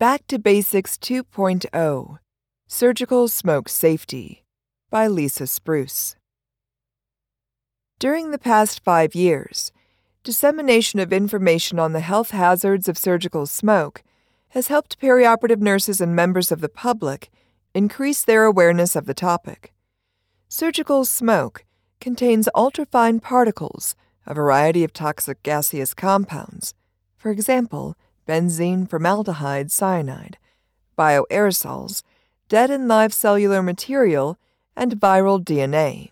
Back to Basics 2.0 Surgical Smoke Safety by Lisa Spruce. During the past five years, dissemination of information on the health hazards of surgical smoke has helped perioperative nurses and members of the public increase their awareness of the topic. Surgical smoke contains ultrafine particles, a variety of toxic gaseous compounds, for example, benzene formaldehyde cyanide, bioaerosols, dead and live cellular material, and viral DNA.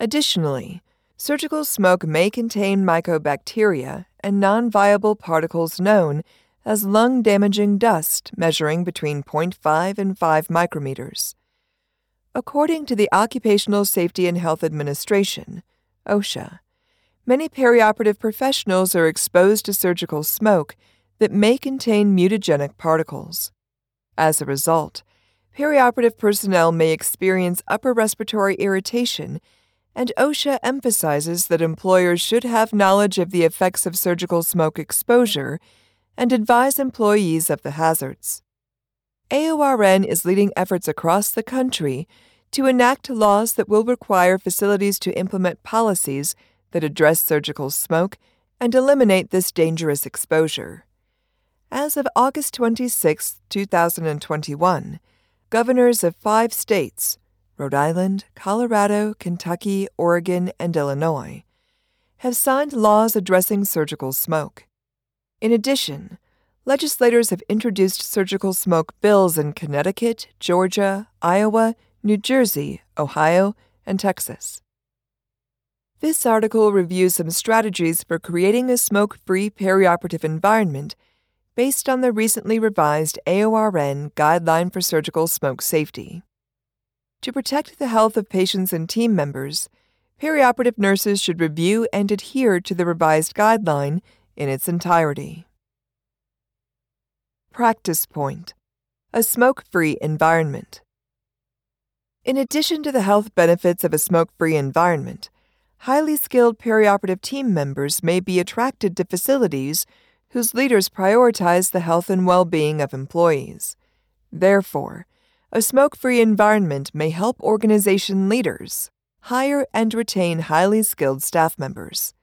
Additionally, surgical smoke may contain mycobacteria and non viable particles known as lung damaging dust measuring between 0.5 and 5 micrometers. According to the Occupational Safety and Health Administration, OSHA, many perioperative professionals are exposed to surgical smoke that may contain mutagenic particles. As a result, perioperative personnel may experience upper respiratory irritation, and OSHA emphasizes that employers should have knowledge of the effects of surgical smoke exposure and advise employees of the hazards. AORN is leading efforts across the country to enact laws that will require facilities to implement policies that address surgical smoke and eliminate this dangerous exposure. As of August 26, 2021, governors of five states Rhode Island, Colorado, Kentucky, Oregon, and Illinois have signed laws addressing surgical smoke. In addition, legislators have introduced surgical smoke bills in Connecticut, Georgia, Iowa, New Jersey, Ohio, and Texas. This article reviews some strategies for creating a smoke free perioperative environment based on the recently revised AORN Guideline for Surgical Smoke Safety. To protect the health of patients and team members, perioperative nurses should review and adhere to the revised guideline in its entirety. Practice Point A Smoke Free Environment. In addition to the health benefits of a smoke free environment, highly skilled perioperative team members may be attracted to facilities whose leaders prioritize the health and well being of employees. Therefore, a smoke free environment may help organization leaders hire and retain highly skilled staff members.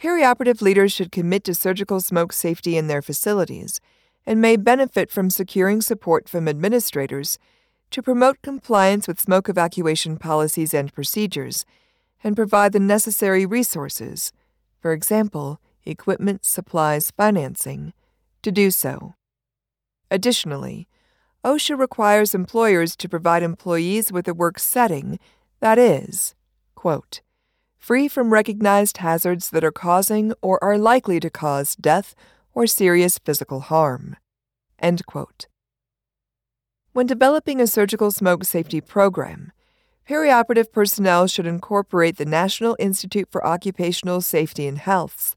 Perioperative leaders should commit to surgical smoke safety in their facilities and may benefit from securing support from administrators to promote compliance with smoke evacuation policies and procedures and provide the necessary resources, for example, equipment, supplies, financing, to do so. Additionally, OSHA requires employers to provide employees with a work setting that is, quote, free from recognized hazards that are causing or are likely to cause death or serious physical harm. End quote. When developing a surgical smoke safety program, perioperative personnel should incorporate the National Institute for Occupational Safety and Health's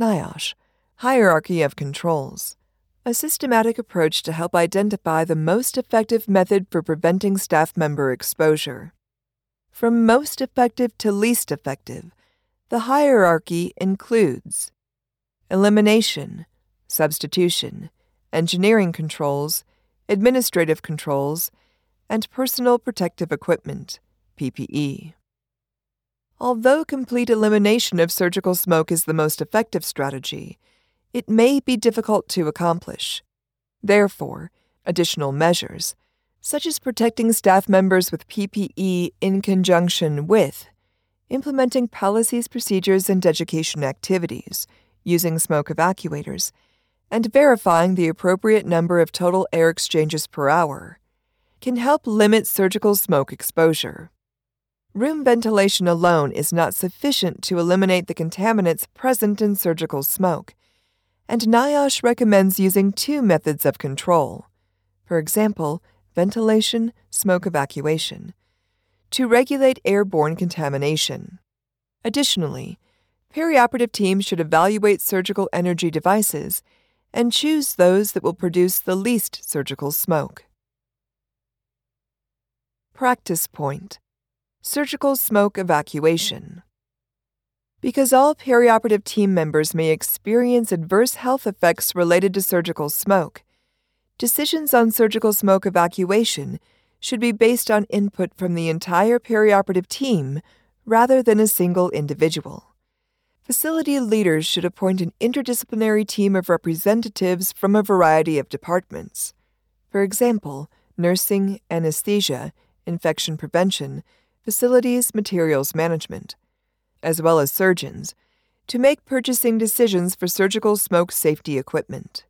NIOSH, Hierarchy of Controls, a systematic approach to help identify the most effective method for preventing staff member exposure. From most effective to least effective, the hierarchy includes elimination, substitution, engineering controls, administrative controls, and personal protective equipment, PPE. Although complete elimination of surgical smoke is the most effective strategy, it may be difficult to accomplish. Therefore, additional measures, such as protecting staff members with PPE in conjunction with implementing policies, procedures, and education activities, using smoke evacuators, and verifying the appropriate number of total air exchanges per hour, can help limit surgical smoke exposure. Room ventilation alone is not sufficient to eliminate the contaminants present in surgical smoke, and NIOSH recommends using two methods of control. For example, ventilation, smoke evacuation, to regulate airborne contamination. Additionally, perioperative teams should evaluate surgical energy devices and choose those that will produce the least surgical smoke. Practice Point Surgical smoke evacuation. Because all perioperative team members may experience adverse health effects related to surgical smoke, decisions on surgical smoke evacuation should be based on input from the entire perioperative team rather than a single individual. Facility leaders should appoint an interdisciplinary team of representatives from a variety of departments. For example, nursing, anesthesia, infection prevention, facilities materials management, as well as surgeons, to make purchasing decisions for surgical smoke safety equipment.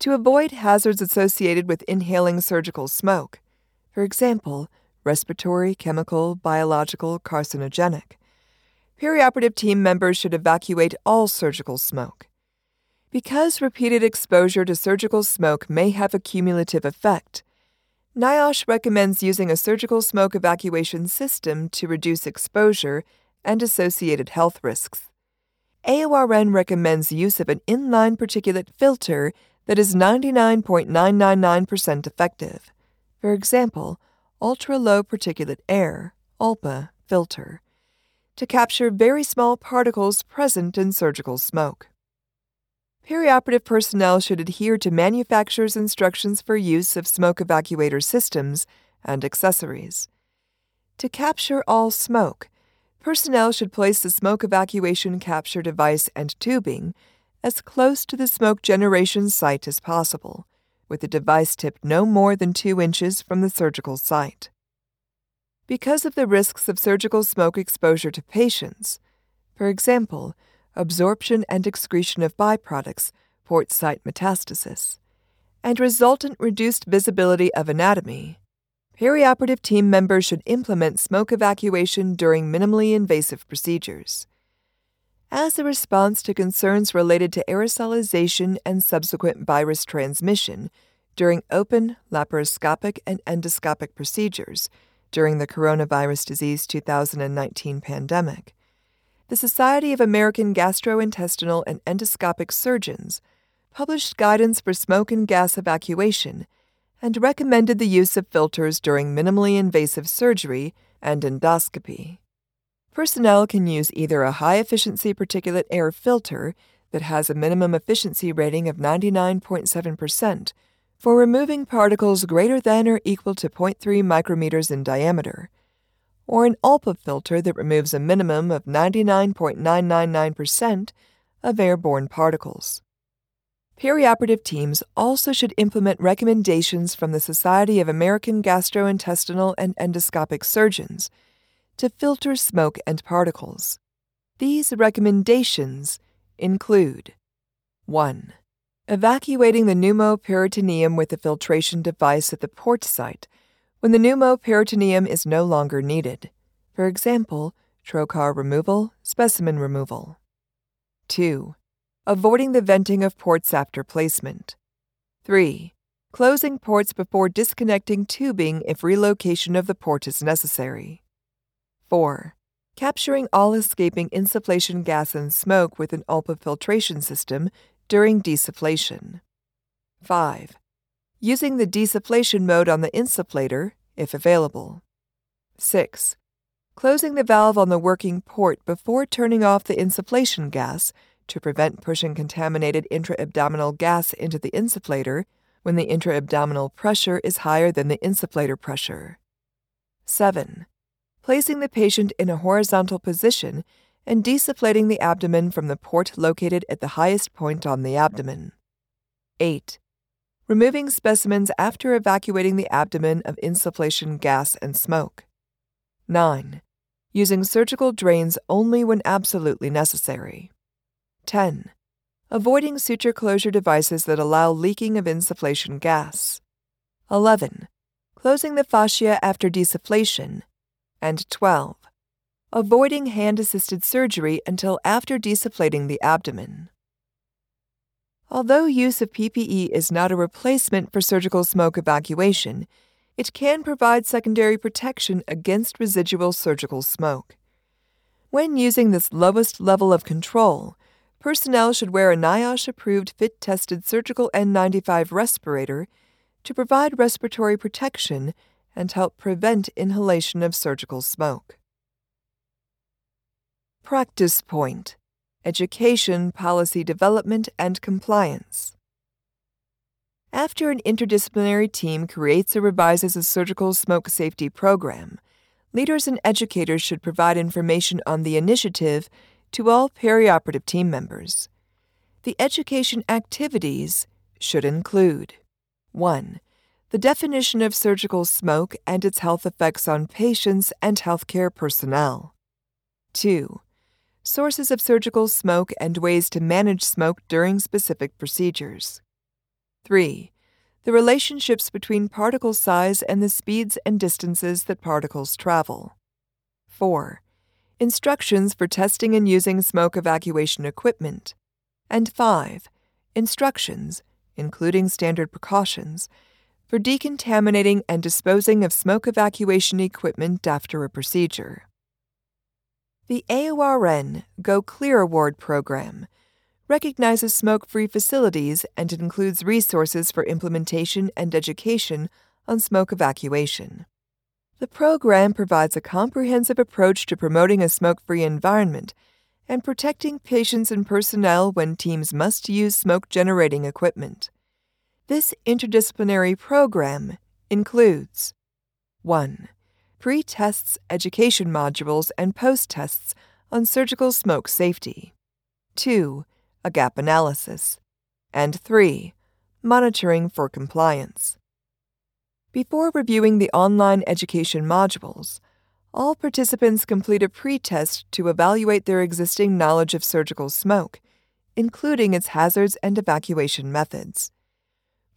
To avoid hazards associated with inhaling surgical smoke, for example, respiratory, chemical, biological, carcinogenic, perioperative team members should evacuate all surgical smoke. Because repeated exposure to surgical smoke may have a cumulative effect, NIOSH recommends using a surgical smoke evacuation system to reduce exposure and associated health risks. AORN recommends use of an inline particulate filter that is 99.999% effective. For example, ultra low particulate air, ULPA, filter, to capture very small particles present in surgical smoke. Perioperative personnel should adhere to manufacturer's instructions for use of smoke evacuator systems and accessories. To capture all smoke, personnel should place the smoke evacuation capture device and tubing as close to the smoke generation site as possible, with the device tipped no more than two inches from the surgical site. Because of the risks of surgical smoke exposure to patients, for example, absorption and excretion of byproducts, port site metastasis, and resultant reduced visibility of anatomy, perioperative team members should implement smoke evacuation during minimally invasive procedures. As a response to concerns related to aerosolization and subsequent virus transmission during open, laparoscopic, and endoscopic procedures during the coronavirus disease 2019 pandemic, the Society of American Gastrointestinal and Endoscopic Surgeons published guidance for smoke and gas evacuation and recommended the use of filters during minimally invasive surgery and endoscopy. Personnel can use either a high efficiency particulate air filter that has a minimum efficiency rating of 99.7% for removing particles greater than or equal to 0.3 micrometers in diameter, or an ULPA filter that removes a minimum of 99.999% of airborne particles. Perioperative teams also should implement recommendations from the Society of American Gastrointestinal and Endoscopic Surgeons to filter smoke and particles. These recommendations include 1. Evacuating the pneumoperitoneum with a filtration device at the port site when the pneumoperitoneum is no longer needed. For example, trocar removal, specimen removal. 2 avoiding the venting of ports after placement. 3. Closing ports before disconnecting tubing if relocation of the port is necessary. 4. Capturing all escaping insufflation gas and smoke with an ULPA filtration system during desufflation. 5. Using the desufflation mode on the insufflator, if available. 6. Closing the valve on the working port before turning off the insufflation gas to prevent pushing contaminated intra-abdominal gas into the insufflator when the intra-abdominal pressure is higher than the insufflator pressure. 7. Placing the patient in a horizontal position and desufflating the abdomen from the port located at the highest point on the abdomen. 8. Removing specimens after evacuating the abdomen of insufflation gas and smoke. 9. Using surgical drains only when absolutely necessary. 10. Avoiding suture closure devices that allow leaking of insufflation gas. 11. Closing the fascia after desufflation. And 12. Avoiding hand assisted surgery until after desufflating the abdomen. Although use of PPE is not a replacement for surgical smoke evacuation, it can provide secondary protection against residual surgical smoke. When using this lowest level of control, personnel should wear a NIOSH approved fit tested surgical N95 respirator to provide respiratory protection and help prevent inhalation of surgical smoke. Practice Point Education, Policy Development, and Compliance. After an interdisciplinary team creates or revises a surgical smoke safety program, leaders and educators should provide information on the initiative to all perioperative team members. The education activities should include 1. The definition of surgical smoke and its health effects on patients and healthcare personnel. 2. Sources of surgical smoke and ways to manage smoke during specific procedures. 3. The relationships between particle size and the speeds and distances that particles travel. 4. Instructions for testing and using smoke evacuation equipment. And 5. Instructions, including standard precautions, for decontaminating and disposing of smoke evacuation equipment after a procedure. The AORN Go Clear Award program recognizes smoke free facilities and includes resources for implementation and education on smoke evacuation. The program provides a comprehensive approach to promoting a smoke free environment and protecting patients and personnel when teams must use smoke generating equipment. This interdisciplinary program includes 1. Pre tests education modules and post tests on surgical smoke safety, 2 a gap analysis, and 3. Monitoring for compliance. Before reviewing the online education modules, all participants complete a pre-test to evaluate their existing knowledge of surgical smoke, including its hazards and evacuation methods.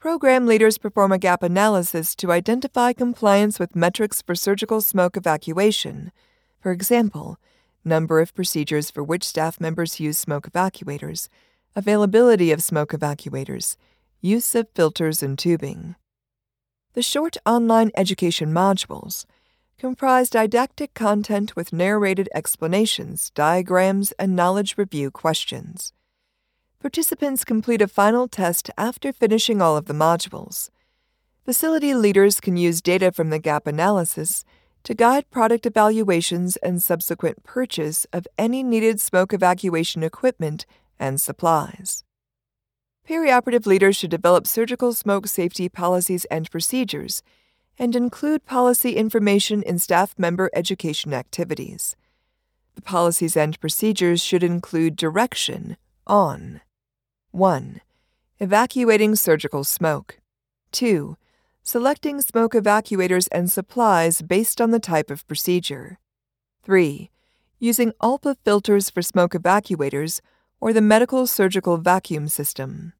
Program leaders perform a gap analysis to identify compliance with metrics for surgical smoke evacuation. For example, number of procedures for which staff members use smoke evacuators, availability of smoke evacuators, use of filters and tubing. The short online education modules comprise didactic content with narrated explanations, diagrams, and knowledge review questions. Participants complete a final test after finishing all of the modules. Facility leaders can use data from the gap analysis to guide product evaluations and subsequent purchase of any needed smoke evacuation equipment and supplies. Perioperative leaders should develop surgical smoke safety policies and procedures and include policy information in staff member education activities. The policies and procedures should include direction on 1. Evacuating surgical smoke. 2 selecting smoke evacuators and supplies based on the type of procedure. 3. Using ULPA filters for smoke evacuators or the medical surgical vacuum system.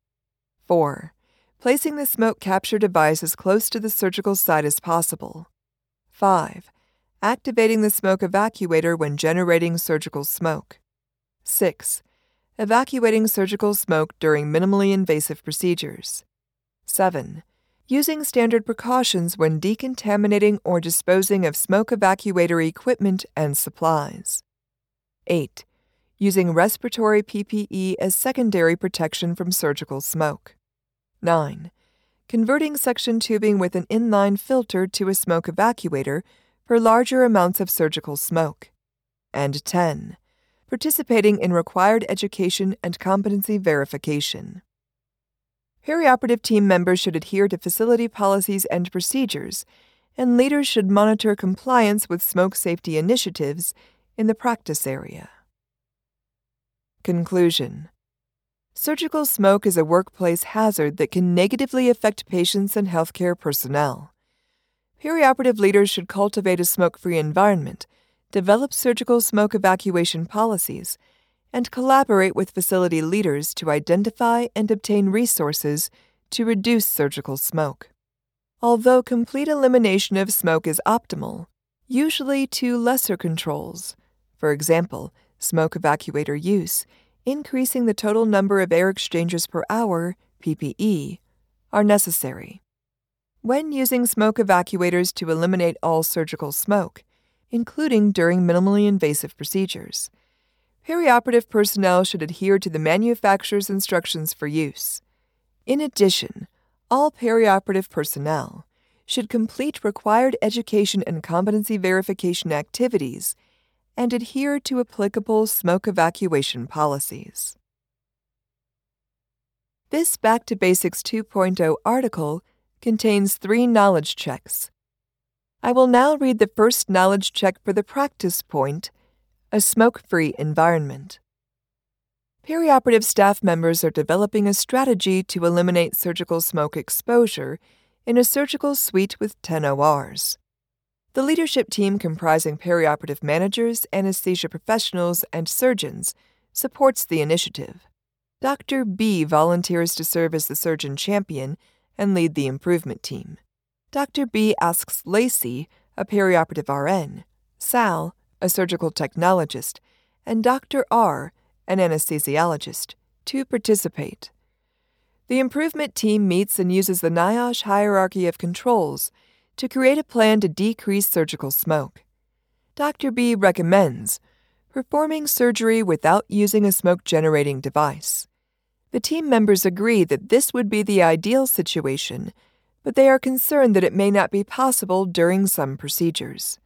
4. Placing the smoke capture device as close to the surgical site as possible. 5. Activating the smoke evacuator when generating surgical smoke. 6. Evacuating surgical smoke during minimally invasive procedures. 7 using standard precautions when decontaminating or disposing of smoke evacuator equipment and supplies. 8. Using respiratory PPE as secondary protection from surgical smoke. 9. Converting suction tubing with an inline filter to a smoke evacuator for larger amounts of surgical smoke. And 10. Participating in required education and competency verification. Perioperative team members should adhere to facility policies and procedures, and leaders should monitor compliance with smoke safety initiatives in the practice area. Conclusion Surgical smoke is a workplace hazard that can negatively affect patients and healthcare personnel. Perioperative leaders should cultivate a smoke free environment, develop surgical smoke evacuation policies, and collaborate with facility leaders to identify and obtain resources to reduce surgical smoke. Although complete elimination of smoke is optimal, usually two lesser controls, for example, smoke evacuator use, increasing the total number of air exchanges per hour, PPE, are necessary. When using smoke evacuators to eliminate all surgical smoke, including during minimally invasive procedures, perioperative personnel should adhere to the manufacturer's instructions for use. In addition, all perioperative personnel should complete required education and competency verification activities and adhere to applicable smoke evacuation policies. This Back to Basics 2.0 article contains three knowledge checks. I will now read the first knowledge check for the practice point a smoke free environment. Perioperative staff members are developing a strategy to eliminate surgical smoke exposure in a surgical suite with 10 ORs. The leadership team, comprising perioperative managers, anesthesia professionals, and surgeons, supports the initiative. Dr. B volunteers to serve as the surgeon champion and lead the improvement team. Dr. B asks Lacey, a perioperative RN, Sal, a surgical technologist, and Dr. R, an anesthesiologist, to participate. The improvement team meets and uses the NIOSH hierarchy of controls to create a plan to decrease surgical smoke. Dr. B recommends performing surgery without using a smoke generating device. The team members agree that this would be the ideal situation, but they are concerned that it may not be possible during some procedures.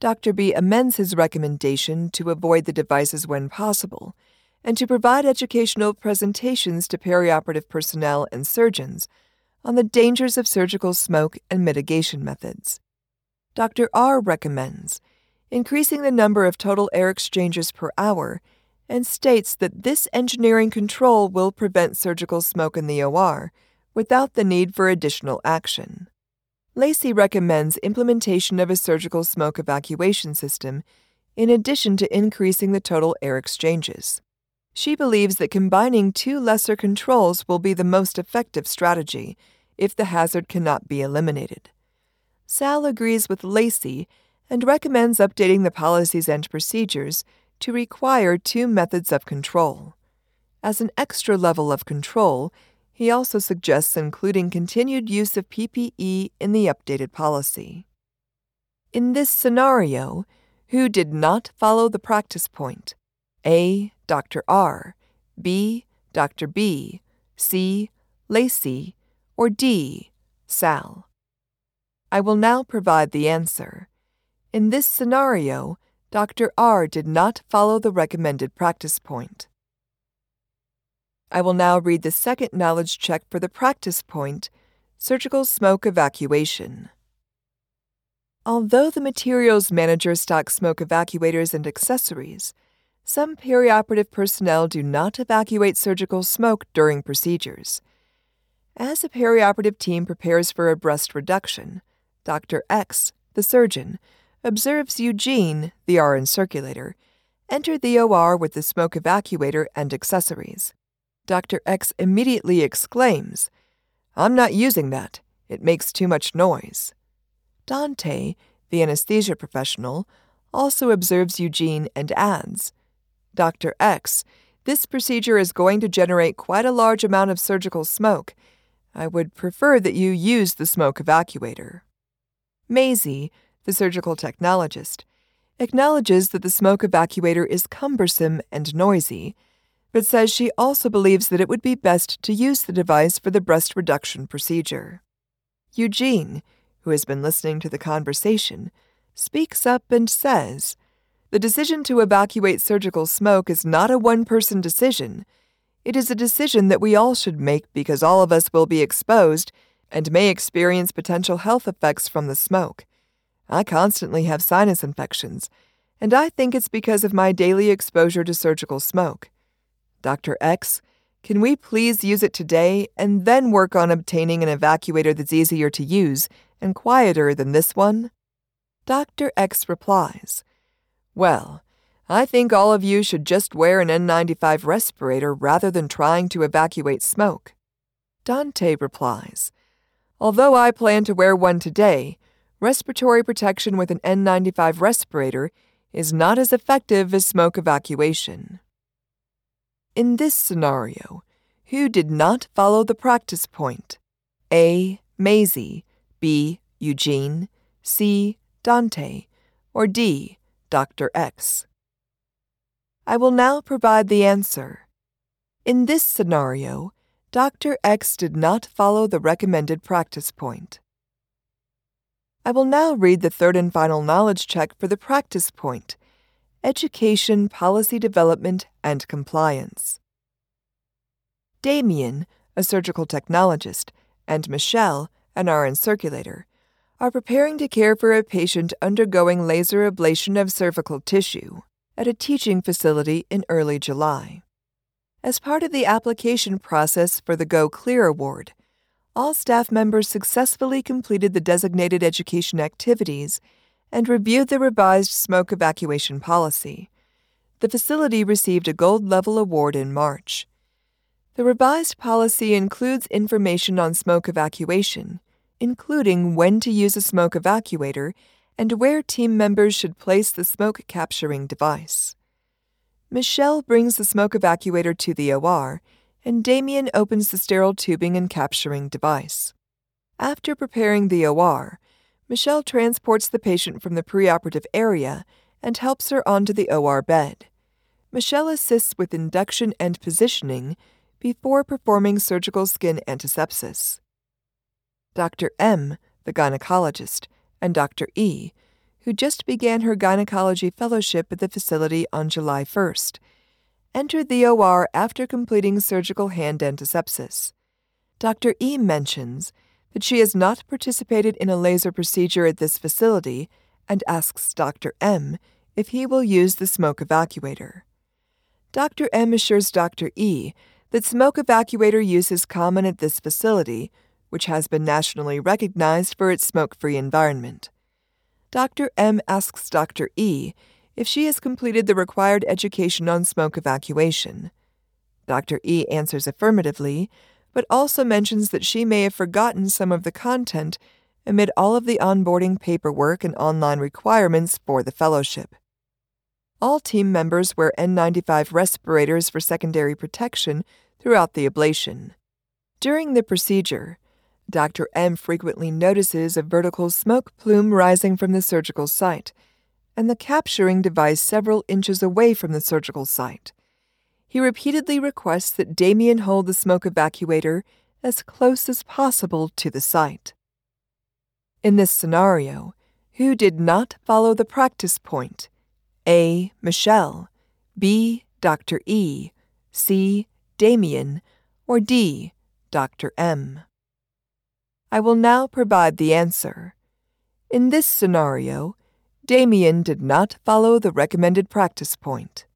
Dr. B amends his recommendation to avoid the devices when possible and to provide educational presentations to perioperative personnel and surgeons on the dangers of surgical smoke and mitigation methods. Dr. R recommends increasing the number of total air exchanges per hour and states that this engineering control will prevent surgical smoke in the OR without the need for additional action. Lacey recommends implementation of a surgical smoke evacuation system in addition to increasing the total air exchanges. She believes that combining two lesser controls will be the most effective strategy if the hazard cannot be eliminated. Sal agrees with Lacey and recommends updating the policies and procedures to require two methods of control. As an extra level of control, he also suggests including continued use of PPE in the updated policy. In this scenario, who did not follow the practice point? A. Dr. R, B. Dr. B, C. Lacey, or D. Sal? I will now provide the answer. In this scenario, Dr. R did not follow the recommended practice point. I will now read the second knowledge check for the practice point surgical smoke evacuation. Although the materials manager stocks smoke evacuators and accessories, some perioperative personnel do not evacuate surgical smoke during procedures. As a perioperative team prepares for a breast reduction, Dr. X, the surgeon, observes Eugene, the RN circulator, enter the OR with the smoke evacuator and accessories. Dr. X immediately exclaims, I'm not using that. It makes too much noise. Dante, the anesthesia professional, also observes Eugene and adds, Dr. X, this procedure is going to generate quite a large amount of surgical smoke. I would prefer that you use the smoke evacuator. Maisie, the surgical technologist, acknowledges that the smoke evacuator is cumbersome and noisy but says she also believes that it would be best to use the device for the breast reduction procedure. Eugene, who has been listening to the conversation, speaks up and says, The decision to evacuate surgical smoke is not a one person decision. It is a decision that we all should make because all of us will be exposed and may experience potential health effects from the smoke. I constantly have sinus infections, and I think it's because of my daily exposure to surgical smoke. Dr. X, can we please use it today and then work on obtaining an evacuator that's easier to use and quieter than this one? Dr. X replies, Well, I think all of you should just wear an N95 respirator rather than trying to evacuate smoke. Dante replies, Although I plan to wear one today, respiratory protection with an N95 respirator is not as effective as smoke evacuation. In this scenario, who did not follow the practice point? A. Maisie, B. Eugene, C. Dante, or D. Dr. X? I will now provide the answer. In this scenario, Dr. X did not follow the recommended practice point. I will now read the third and final knowledge check for the practice point education, policy development, and compliance. Damien, a surgical technologist, and Michelle, an RN circulator, are preparing to care for a patient undergoing laser ablation of cervical tissue at a teaching facility in early July. As part of the application process for the Go Clear Award, all staff members successfully completed the designated education activities and reviewed the revised smoke evacuation policy. The facility received a gold level award in March. The revised policy includes information on smoke evacuation, including when to use a smoke evacuator and where team members should place the smoke capturing device. Michelle brings the smoke evacuator to the OR, and Damien opens the sterile tubing and capturing device. After preparing the OR, Michelle transports the patient from the preoperative area and helps her onto the OR bed. Michelle assists with induction and positioning before performing surgical skin antisepsis. Dr. M, the gynecologist, and Dr. E, who just began her gynecology fellowship at the facility on July 1st, entered the OR after completing surgical hand antisepsis. Dr. E mentions that she has not participated in a laser procedure at this facility and asks Dr. M if he will use the smoke evacuator. Dr. M assures Dr. E that smoke evacuator use is common at this facility, which has been nationally recognized for its smoke free environment. Dr. M asks Dr. E if she has completed the required education on smoke evacuation. Dr. E answers affirmatively, but also mentions that she may have forgotten some of the content amid all of the onboarding paperwork and online requirements for the fellowship. All team members wear N95 respirators for secondary protection throughout the ablation. During the procedure, Dr. M frequently notices a vertical smoke plume rising from the surgical site and the capturing device several inches away from the surgical site. He repeatedly requests that Damien hold the smoke evacuator as close as possible to the site. In this scenario, who did not follow the practice point? A. Michelle, B. Dr. E, C. Damien, or D. Dr. M? I will now provide the answer. In this scenario, Damien did not follow the recommended practice point.